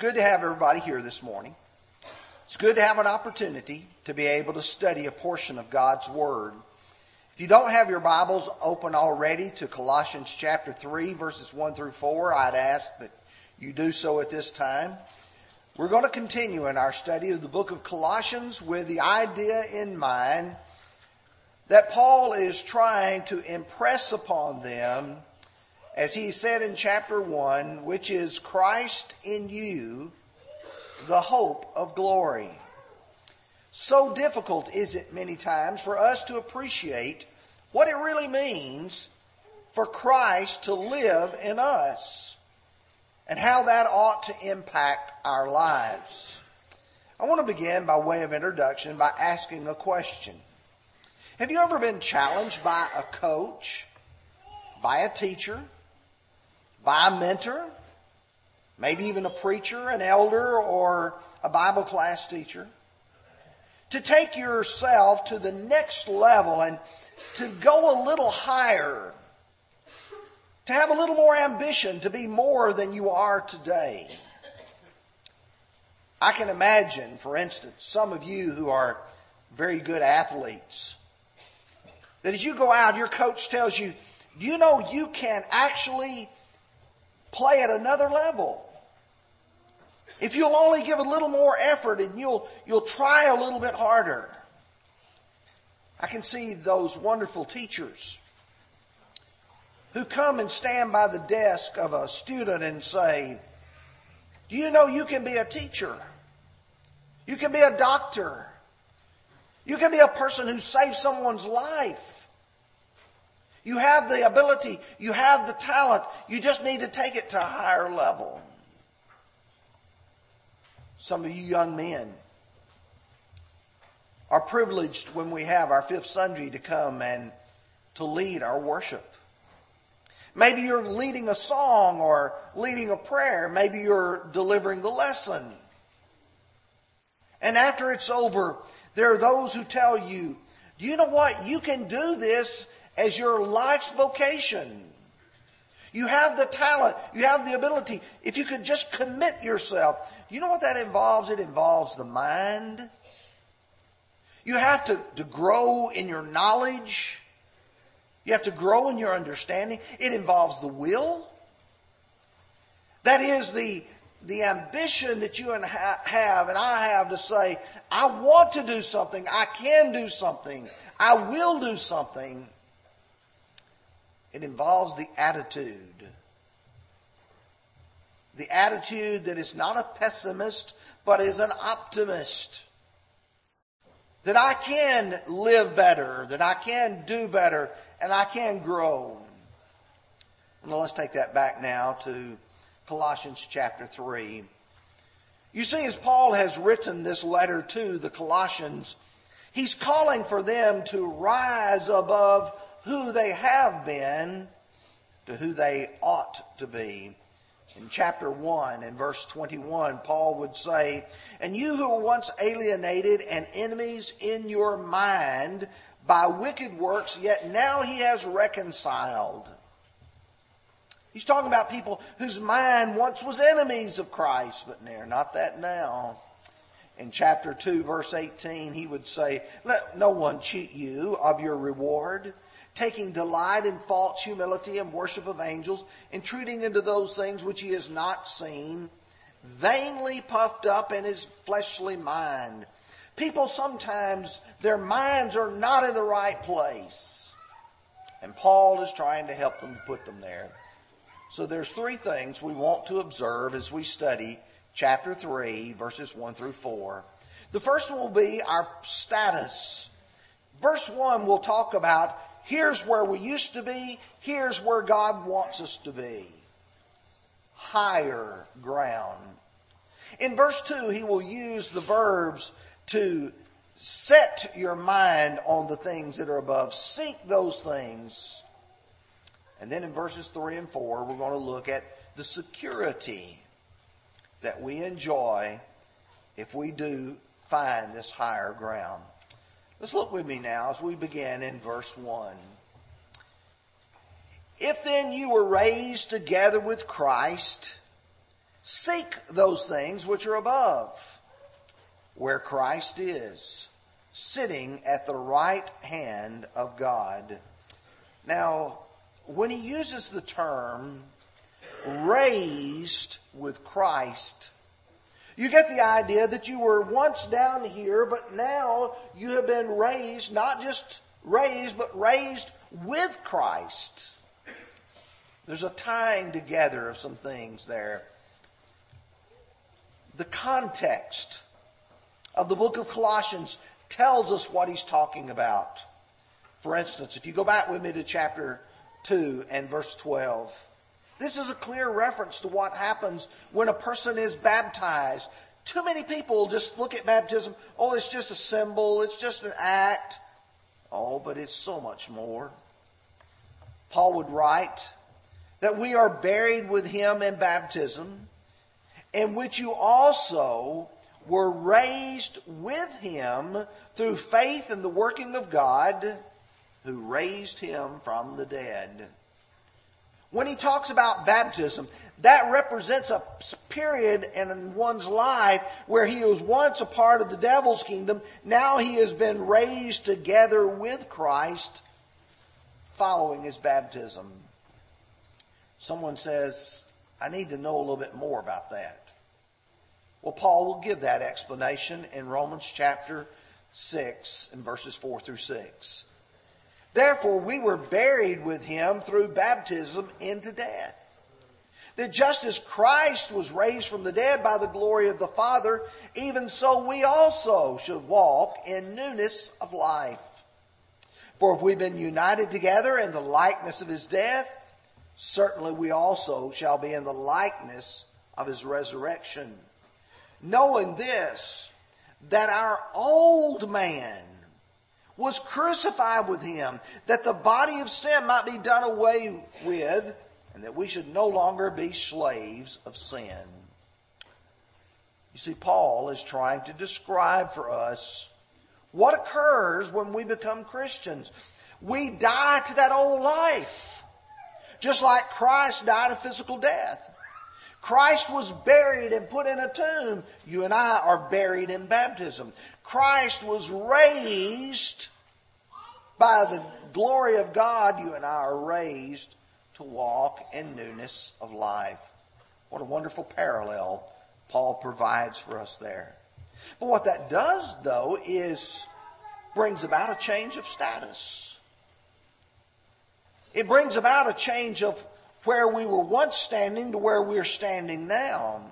good to have everybody here this morning. It's good to have an opportunity to be able to study a portion of God's Word. If you don't have your Bibles open already to Colossians chapter 3, verses 1 through 4, I'd ask that you do so at this time. We're going to continue in our study of the book of Colossians with the idea in mind that Paul is trying to impress upon them as he said in chapter 1, which is Christ in you, the hope of glory. So difficult is it many times for us to appreciate what it really means for Christ to live in us and how that ought to impact our lives. I want to begin by way of introduction by asking a question. Have you ever been challenged by a coach, by a teacher, by a mentor, maybe even a preacher, an elder, or a Bible class teacher, to take yourself to the next level and to go a little higher, to have a little more ambition, to be more than you are today. I can imagine, for instance, some of you who are very good athletes, that as you go out, your coach tells you, Do you know you can actually play at another level. If you'll only give a little more effort and you'll, you'll try a little bit harder. I can see those wonderful teachers who come and stand by the desk of a student and say, Do you know you can be a teacher? You can be a doctor. You can be a person who saves someone's life. You have the ability, you have the talent, you just need to take it to a higher level. Some of you young men are privileged when we have our fifth Sunday to come and to lead our worship. Maybe you're leading a song or leading a prayer. Maybe you're delivering the lesson. And after it's over, there are those who tell you, do you know what? You can do this as your life's vocation. You have the talent, you have the ability. If you could just commit yourself, you know what that involves? It involves the mind. You have to, to grow in your knowledge. You have to grow in your understanding. It involves the will. That is the, the ambition that you have and I have to say, I want to do something. I can do something. I will do something. It involves the attitude. The attitude that is not a pessimist, but is an optimist. That I can live better, that I can do better, and I can grow. Well, let's take that back now to Colossians chapter 3. You see, as Paul has written this letter to the Colossians, he's calling for them to rise above who they have been to who they ought to be. In chapter 1 and verse 21, Paul would say, And you who were once alienated and enemies in your mind by wicked works, yet now he has reconciled. He's talking about people whose mind once was enemies of Christ, but they're not that now. In chapter 2, verse 18, he would say, Let no one cheat you of your reward taking delight in false humility and worship of angels, intruding into those things which he has not seen, vainly puffed up in his fleshly mind. People sometimes, their minds are not in the right place. And Paul is trying to help them to put them there. So there's three things we want to observe as we study chapter 3, verses 1 through 4. The first one will be our status. Verse 1 will talk about Here's where we used to be. Here's where God wants us to be. Higher ground. In verse 2, he will use the verbs to set your mind on the things that are above. Seek those things. And then in verses 3 and 4, we're going to look at the security that we enjoy if we do find this higher ground. Let's look with me now as we begin in verse 1. If then you were raised together with Christ, Seek those things which are above, where Christ is, sitting at the right hand of God. Now, when he uses the term raised with Christ, you get the idea that you were once down here, but now you have been raised, not just raised, but raised with Christ. There's a tying together of some things there. The context of the book of Colossians tells us what he's talking about. For instance, if you go back with me to chapter 2 and verse 12, this is a clear reference to what happens when a person is baptized. Too many people just look at baptism, oh, it's just a symbol, it's just an act. Oh, but it's so much more. Paul would write that we are buried with him in baptism, in which you also were raised with him through faith in the working of God who raised him from the dead. When he talks about baptism, that represents a period in one's life where he was once a part of the devil's kingdom. Now he has been raised together with Christ following his baptism. Someone says, I need to know a little bit more about that. Well, Paul will give that explanation in Romans chapter 6 and verses 4 through 6. Therefore, we were buried with him through baptism into death. That just as Christ was raised from the dead by the glory of the Father, even so we also should walk in newness of life. For if we've been united together in the likeness of his death, certainly we also shall be in the likeness of his resurrection. Knowing this, that our old man was crucified with him, that the body of sin might be done away with, and that we should no longer be slaves of sin. You see, Paul is trying to describe for us what occurs when we become Christians. We die to that old life, just like Christ died a physical death. Christ was buried and put in a tomb. You and I are buried in baptism. Christ was raised by the glory of God. You and I are raised to walk in newness of life. What a wonderful parallel Paul provides for us there. But what that does, though, is brings about a change of status. It brings about a change of where we were once standing to where we're standing now.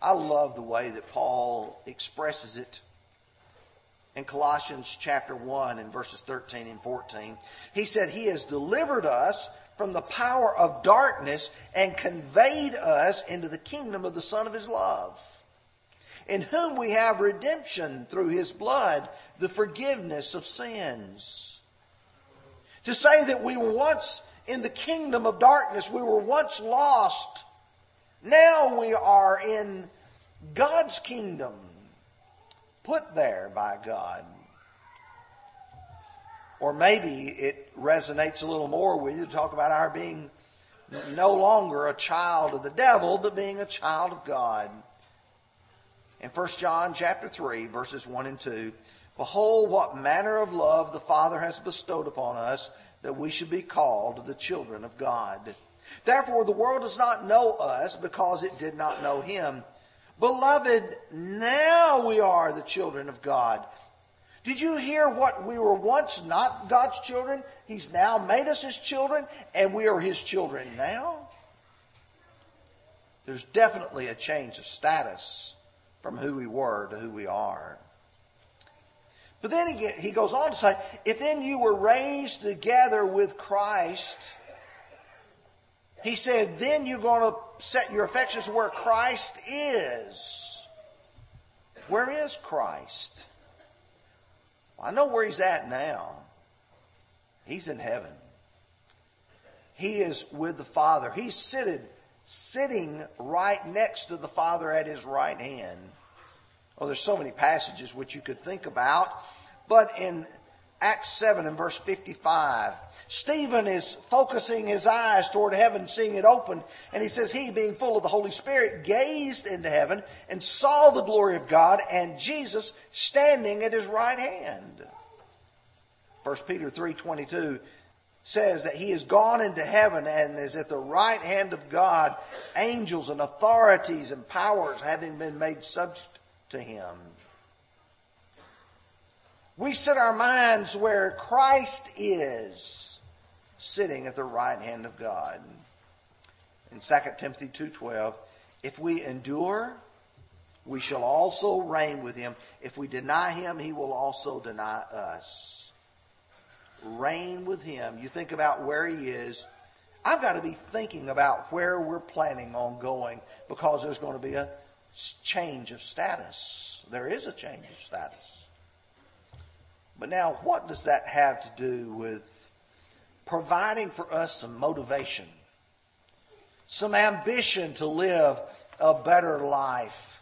I love the way that Paul expresses it in Colossians chapter 1 and verses 13 and 14. He said, He has delivered us from the power of darkness and conveyed us into the kingdom of the Son of His love, in whom we have redemption through His blood, the forgiveness of sins. To say that we were once in the kingdom of darkness. We were once lost. Now we are in God's kingdom, put there by God. Or maybe it resonates a little more with you to talk about our being no longer a child of the devil, but being a child of God. In 1 John chapter 3, verses 1 and 2, Behold, what manner of love the Father has bestowed upon us that we should be called the children of God. Therefore, the world does not know us because it did not know him. Beloved, now we are the children of God. Did you hear what we were once not God's children? He's now made us his children, and we are his children now. There's definitely a change of status from who we were to who we are. But then he, he goes on to say, if then you were raised together with Christ, he said, then you're going to set your affections where Christ is. Where is Christ? I know where he's at now. He's in heaven. He is with the Father. He's seated, sitting right next to the Father at his right hand. Oh, there's so many passages which you could think about. But in Acts 7 and verse 55. Stephen is focusing his eyes toward heaven, seeing it open, and he says, He, being full of the Holy Spirit, gazed into heaven and saw the glory of God and Jesus standing at his right hand. 1 Peter 3.22 says that he has gone into heaven and is at the right hand of God, angels and authorities and powers having been made subject to him. We set our minds where Christ is, sitting at the right hand of God. In 2 Timothy 2:12, if we endure, we shall also reign with him. If we deny him, he will also deny us. Reign with him. You think about where he is. I've got to be thinking about where we're planning on going because there's going to be a change of status. There is a change of status. But now, what does that have to do with providing for us some motivation, some ambition to live a better life?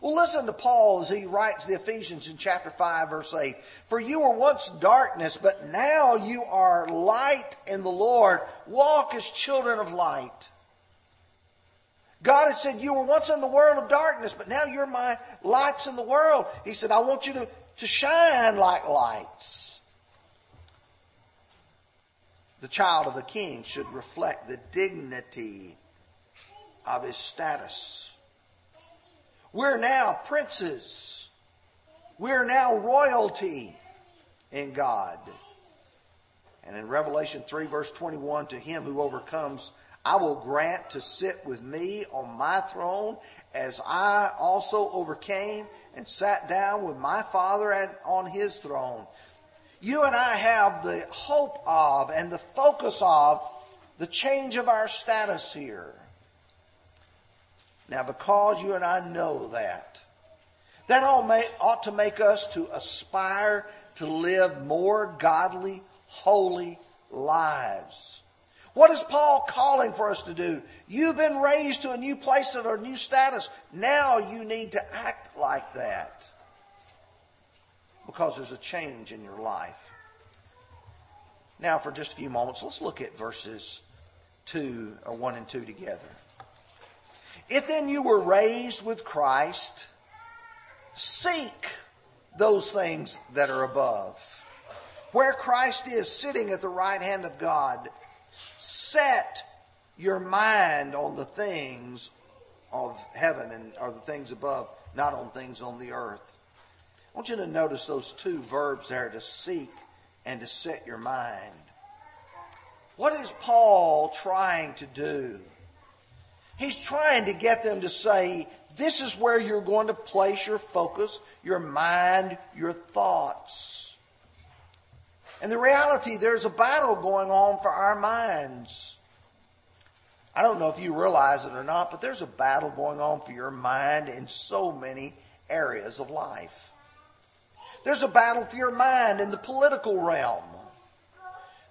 Well, listen to Paul as he writes the Ephesians in chapter 5, verse 8. For you were once darkness, but now you are light in the Lord. Walk as children of light. God has said, You were once in the world of darkness, but now you're my lights in the world. He said, I want you to to shine like lights. The child of the king should reflect the dignity of his status. We're now princes. We're now royalty in God. And in Revelation 3, verse 21, to him who overcomes, I will grant to sit with me on my throne as I also overcame and sat down with my Father at, on his throne. You and I have the hope of and the focus of the change of our status here. Now, because you and I know that, that ought to make us to aspire to live more godly, holy lives. What is Paul calling for us to do? You've been raised to a new place of a new status. Now you need to act like that. Because there's a change in your life. Now, for just a few moments, let's look at verses 2 or 1 and 2 together. If then you were raised with Christ, seek those things that are above, where Christ is sitting at the right hand of God set your mind on the things of heaven and are the things above, not on things on the earth. I want you to notice those two verbs there to seek and to set your mind. What is Paul trying to do? He's trying to get them to say, this is where you're going to place your focus, your mind, your thoughts. And the reality, there's a battle going on for our minds. I don't know if you realize it or not, but there's a battle going on for your mind in so many areas of life. There's a battle for your mind in the political realm.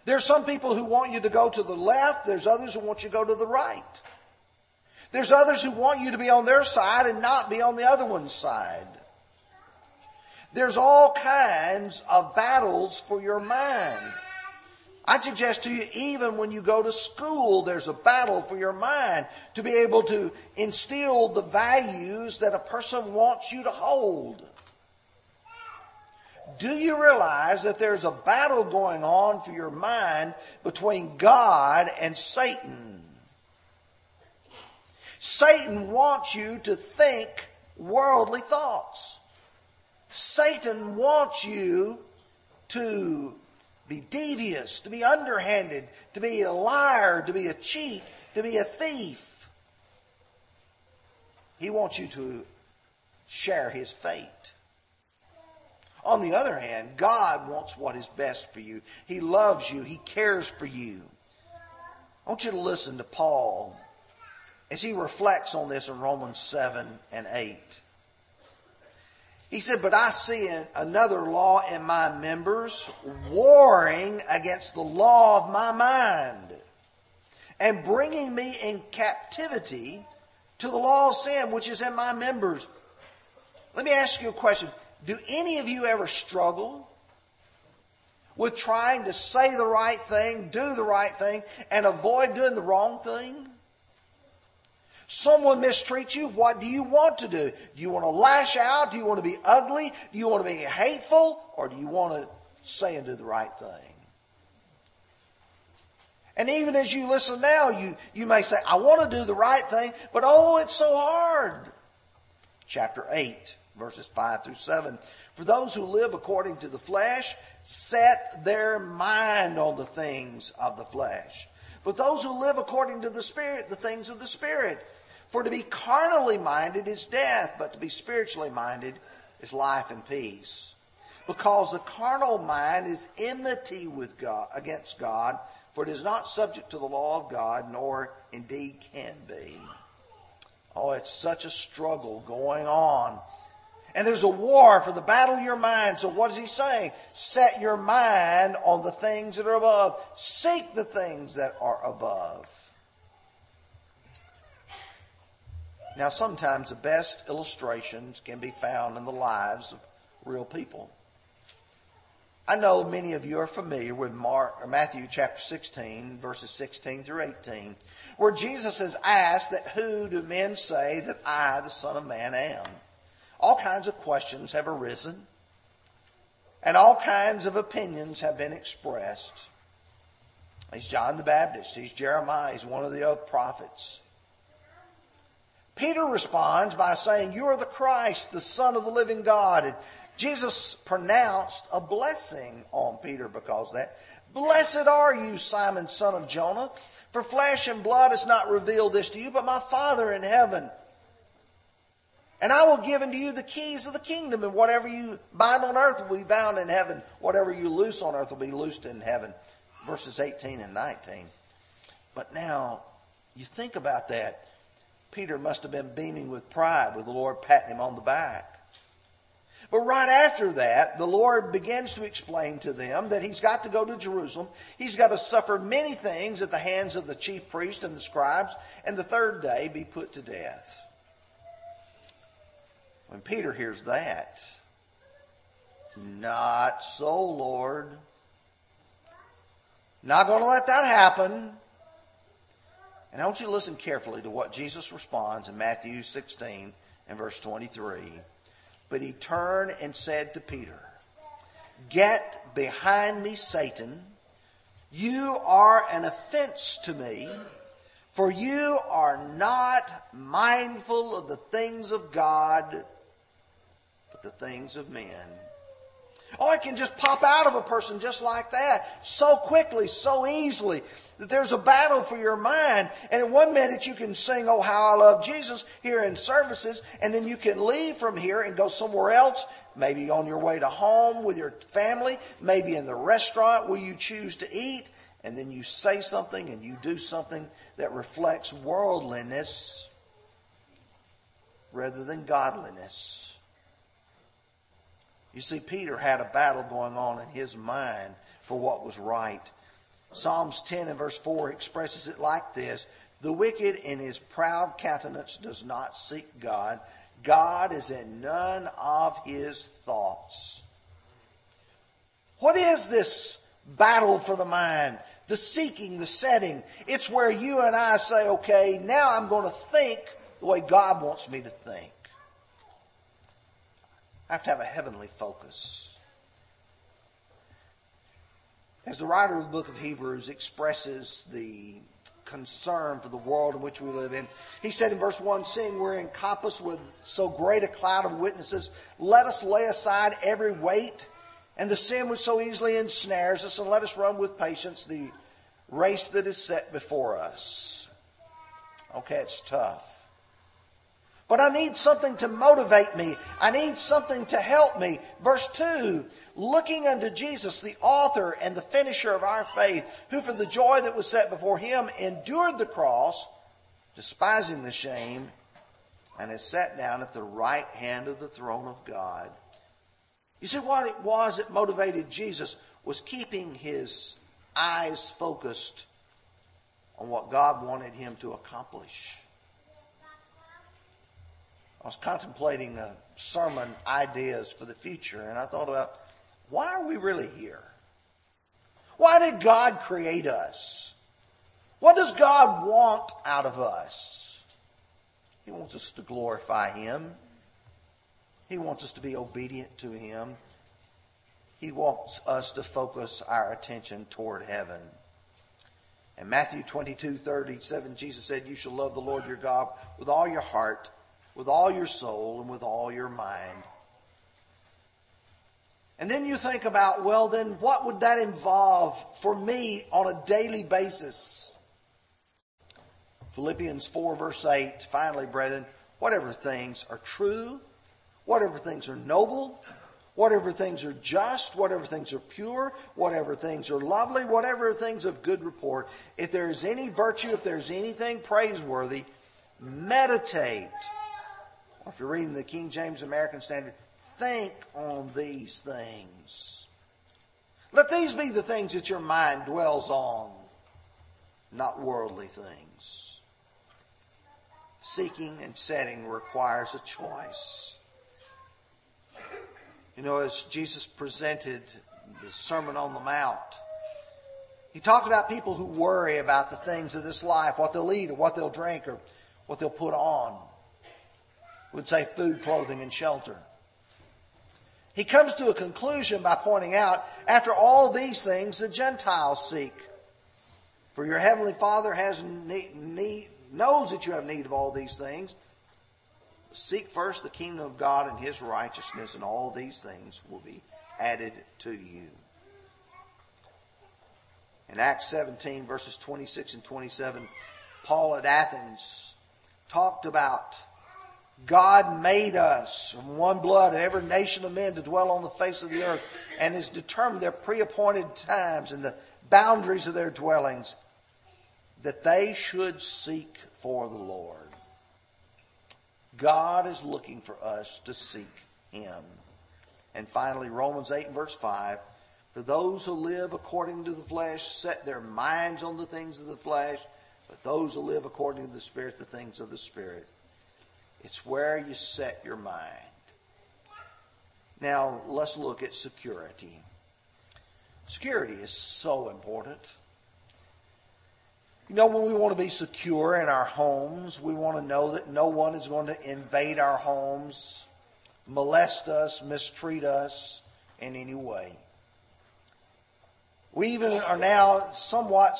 There's some people who want you to go to the left. There's others who want you to go to the right. There's others who want you to be on their side and not be on the other one's side. There's all kinds of battles for your mind. I suggest to you, even when you go to school, there's a battle for your mind to be able to instill the values that a person wants you to hold. Do you realize that there's a battle going on for your mind between God and Satan? Satan wants you to think worldly thoughts. Satan wants you to be devious, to be underhanded, to be a liar, to be a cheat, to be a thief. He wants you to share his fate. On the other hand, God wants what is best for you. He loves you. He cares for you. I want you to listen to Paul as he reflects on this in Romans 7 and 8. He said, But I see another law in my members, warring against the law of my mind, and bringing me in captivity to the law of sin which is in my members. Let me ask you a question. Do any of you ever struggle with trying to say the right thing, do the right thing, and avoid doing the wrong thing? Someone mistreats you, what do you want to do? Do you want to lash out? Do you want to be ugly? Do you want to be hateful? Or do you want to say and do the right thing? And even as you listen now, you, you may say, I want to do the right thing, but oh, it's so hard. Chapter 8, verses 5 through 7. For those who live according to the flesh set their mind on the things of the flesh. But those who live according to the Spirit, the things of the Spirit. For to be carnally minded is death, but to be spiritually minded is life and peace. Because the carnal mind is enmity with God, against God, for it is not subject to the law of God, nor indeed can be. Oh, it's such a struggle going on. And there's a war for the battle of your mind. So what is he saying? Set your mind on the things that are above. Seek the things that are above. Now, sometimes the best illustrations can be found in the lives of real people. I know many of you are familiar with Mark, or Matthew chapter 16, verses 16 through 18, where Jesus is asked that who do men say that I, the Son of Man, am? All kinds of questions have arisen, and all kinds of opinions have been expressed. He's John the Baptist, he's Jeremiah, he's one of the other prophets. Peter responds by saying, You are the Christ, the Son of the living God. And Jesus pronounced a blessing on Peter because that. Blessed are you, Simon, son of Jonah, for flesh and blood has not revealed this to you, but my Father in heaven. And I will give unto you the keys of the kingdom, and whatever you bind on earth will be bound in heaven. Whatever you loose on earth will be loosed in heaven. Verses 18 and 19. But now, you think about that. Peter must have been beaming with pride with the Lord patting him on the back. But right after that, the Lord begins to explain to them that he's got to go to Jerusalem. He's got to suffer many things at the hands of the chief priests and the scribes, and the third day be put to death. When Peter hears that, not so, Lord. Not going to let that happen. And I want you to listen carefully to what Jesus responds in Matthew 16 and verse 23. But he turned and said to Peter, Get behind me, Satan. You are an offense to me, for you are not mindful of the things of God, but the things of men. Oh, it can just pop out of a person just like that, so quickly, so easily that there's a battle for your mind. And in one minute you can sing, Oh, how I love Jesus here in services. And then you can leave from here and go somewhere else, maybe on your way to home with your family, maybe in the restaurant where you choose to eat. And then you say something and you do something that reflects worldliness rather than godliness. You see, Peter had a battle going on in his mind for what was right Psalms 10 and verse 4 expresses it like this The wicked in his proud countenance does not seek God. God is in none of his thoughts. What is this battle for the mind? The seeking, the setting. It's where you and I say, okay, now I'm going to think the way God wants me to think. I have to have a heavenly focus. As the writer of the book of Hebrews expresses the concern for the world in which we live in, he said in verse 1 Seeing we're encompassed with so great a cloud of witnesses, let us lay aside every weight and the sin which so easily ensnares us, and let us run with patience the race that is set before us. Okay, it's tough. But I need something to motivate me. I need something to help me. Verse 2 looking unto Jesus, the author and the finisher of our faith, who for the joy that was set before him endured the cross, despising the shame, and is sat down at the right hand of the throne of God. You see, what it was that motivated Jesus was keeping his eyes focused on what God wanted him to accomplish. I was contemplating a sermon ideas for the future, and I thought about why are we really here? Why did God create us? What does God want out of us? He wants us to glorify Him. He wants us to be obedient to Him. He wants us to focus our attention toward heaven. In Matthew 22, 37, Jesus said, You shall love the Lord your God with all your heart, with all your soul, and with all your mind. And then you think about, well, then what would that involve for me on a daily basis? Philippians 4, verse 8, finally, brethren, whatever things are true, whatever things are noble, whatever things are just, whatever things are pure, whatever things are lovely, whatever things of good report, if there is any virtue, if there's anything praiseworthy, meditate. Or if you're reading the King James American Standard, think on these things. Let these be the things that your mind dwells on, not worldly things. Seeking and setting requires a choice. You know, as Jesus presented the Sermon on the Mount, he talked about people who worry about the things of this life, what they'll eat or what they'll drink or what they'll put on. would say food, clothing, and shelter. He comes to a conclusion by pointing out, after all these things, the Gentiles seek. For your heavenly Father has need, need, knows that you have need of all these things. Seek first the kingdom of God and his righteousness, and all these things will be added to you. In Acts 17, verses 26 and 27, Paul at Athens talked about God made us from one blood of every nation of men to dwell on the face of the earth and has determined their pre-appointed times and the boundaries of their dwellings that they should seek for the Lord. God is looking for us to seek Him. And finally, Romans 8 and verse 5 For those who live according to the flesh set their minds on the things of the flesh, but those who live according to the Spirit, the things of the Spirit. It's where you set your mind. Now, let's look at security. Security is so important. You know, when we want to be secure in our homes, we want to know that no one is going to invade our homes, molest us, mistreat us in any way. We even are now somewhat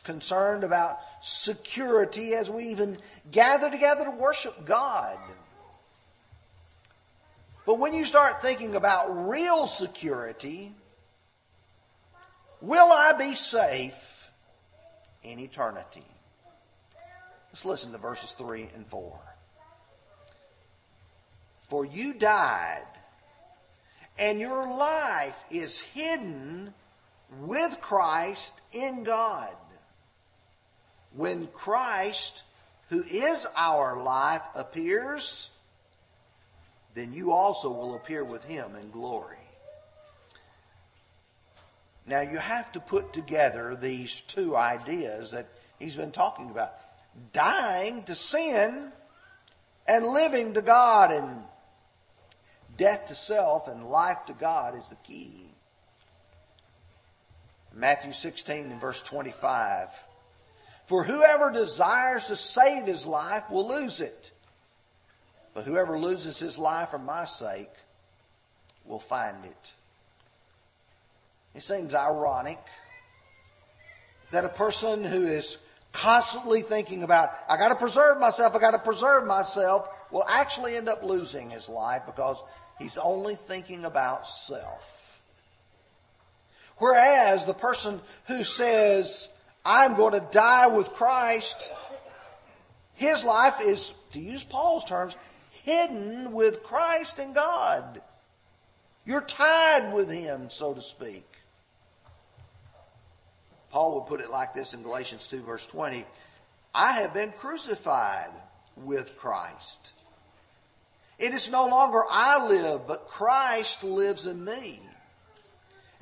concerned about security as we even gather together to worship God. But when you start thinking about real security, will I be safe in eternity? Let's listen to verses 3 and 4. For you died, and your life is hidden with Christ in God when Christ, who is our life, appears, then you also will appear with him in glory. Now, you have to put together these two ideas that he's been talking about dying to sin and living to God, and death to self and life to God is the key. Matthew 16 and verse 25. For whoever desires to save his life will lose it. But whoever loses his life for my sake will find it. It seems ironic that a person who is constantly thinking about, I got to preserve myself, I got to preserve myself, will actually end up losing his life because he's only thinking about self. Whereas the person who says, I'm going to die with Christ. His life is, to use Paul's terms, hidden with Christ and God. You're tied with Him, so to speak. Paul would put it like this in Galatians 2, verse 20 I have been crucified with Christ. It is no longer I live, but Christ lives in me.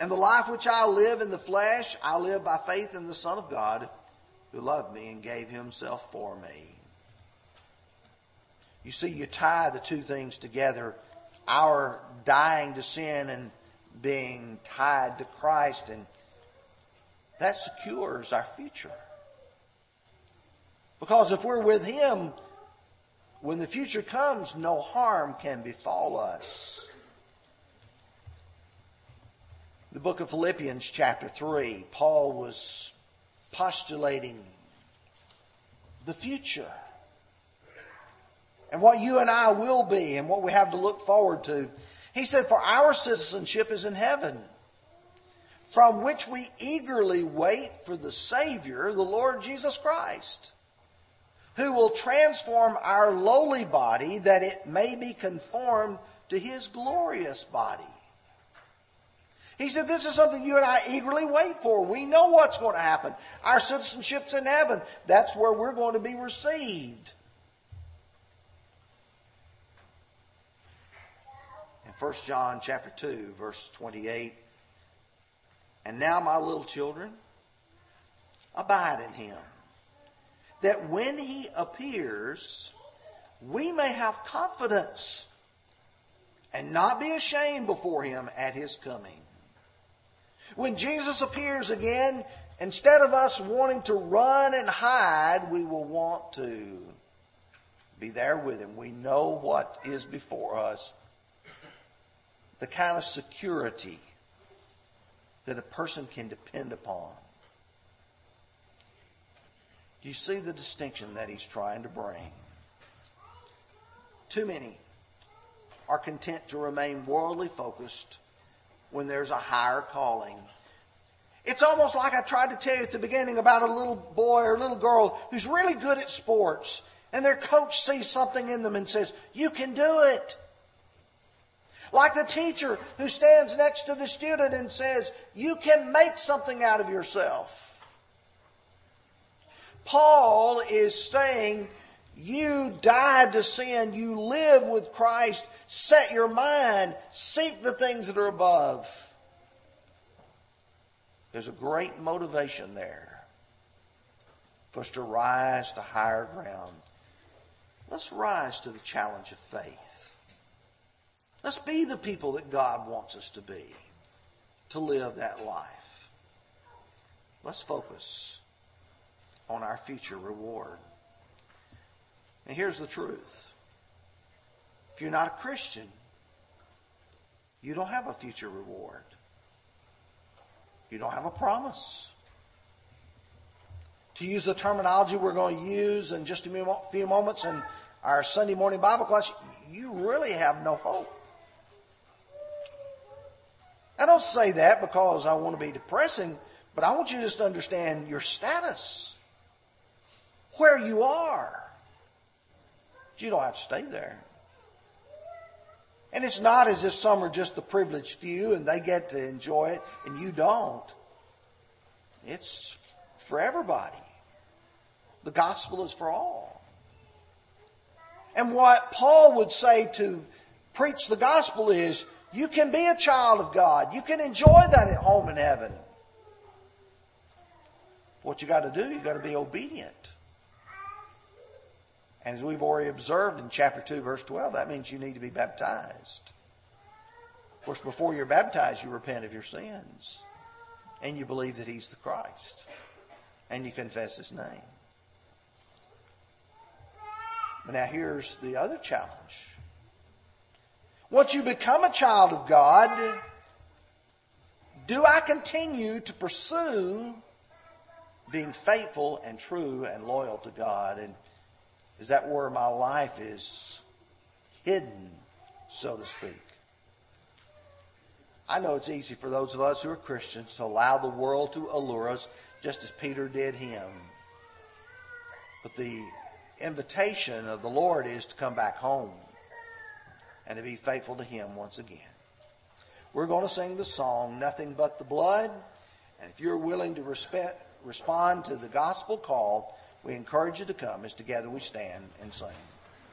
And the life which I live in the flesh, I live by faith in the Son of God who loved me and gave himself for me. You see, you tie the two things together our dying to sin and being tied to Christ. And that secures our future. Because if we're with Him, when the future comes, no harm can befall us. The book of Philippians, chapter 3, Paul was postulating the future and what you and I will be and what we have to look forward to. He said, For our citizenship is in heaven, from which we eagerly wait for the Savior, the Lord Jesus Christ, who will transform our lowly body that it may be conformed to his glorious body. He said, This is something you and I eagerly wait for. We know what's going to happen. Our citizenship's in heaven. That's where we're going to be received. In 1 John chapter 2, verse 28, and now, my little children, abide in him, that when he appears, we may have confidence and not be ashamed before him at his coming. When Jesus appears again, instead of us wanting to run and hide, we will want to be there with him. We know what is before us. The kind of security that a person can depend upon. Do you see the distinction that he's trying to bring? Too many are content to remain worldly focused when there's a higher calling. It's almost like I tried to tell you at the beginning about a little boy or little girl who's really good at sports, and their coach sees something in them and says, You can do it. Like the teacher who stands next to the student and says, You can make something out of yourself. Paul is saying, You died to sin, you live with Christ, set your mind, seek the things that are above. There's a great motivation there for us to rise to higher ground. Let's rise to the challenge of faith. Let's be the people that God wants us to be, to live that life. Let's focus on our future reward. And here's the truth if you're not a Christian, you don't have a future reward. You don't have a promise. To use the terminology we're going to use in just a few moments in our Sunday morning Bible class, you really have no hope. I don't say that because I want to be depressing, but I want you just to understand your status, where you are. You don't have to stay there. And it's not as if some are just the privileged few and they get to enjoy it and you don't. It's for everybody. The gospel is for all. And what Paul would say to preach the gospel is you can be a child of God. You can enjoy that at home in heaven. What you got to do, you got to be obedient. And as we've already observed in chapter 2, verse 12, that means you need to be baptized. Of course, before you're baptized, you repent of your sins. And you believe that He's the Christ. And you confess His name. But now here's the other challenge. Once you become a child of God, do I continue to pursue being faithful and true and loyal to God? And is that where my life is hidden, so to speak? I know it's easy for those of us who are Christians to allow the world to allure us, just as Peter did him. But the invitation of the Lord is to come back home and to be faithful to Him once again. We're going to sing the song, Nothing But the Blood. And if you're willing to respect, respond to the gospel call, we encourage you to come as together we stand and sing.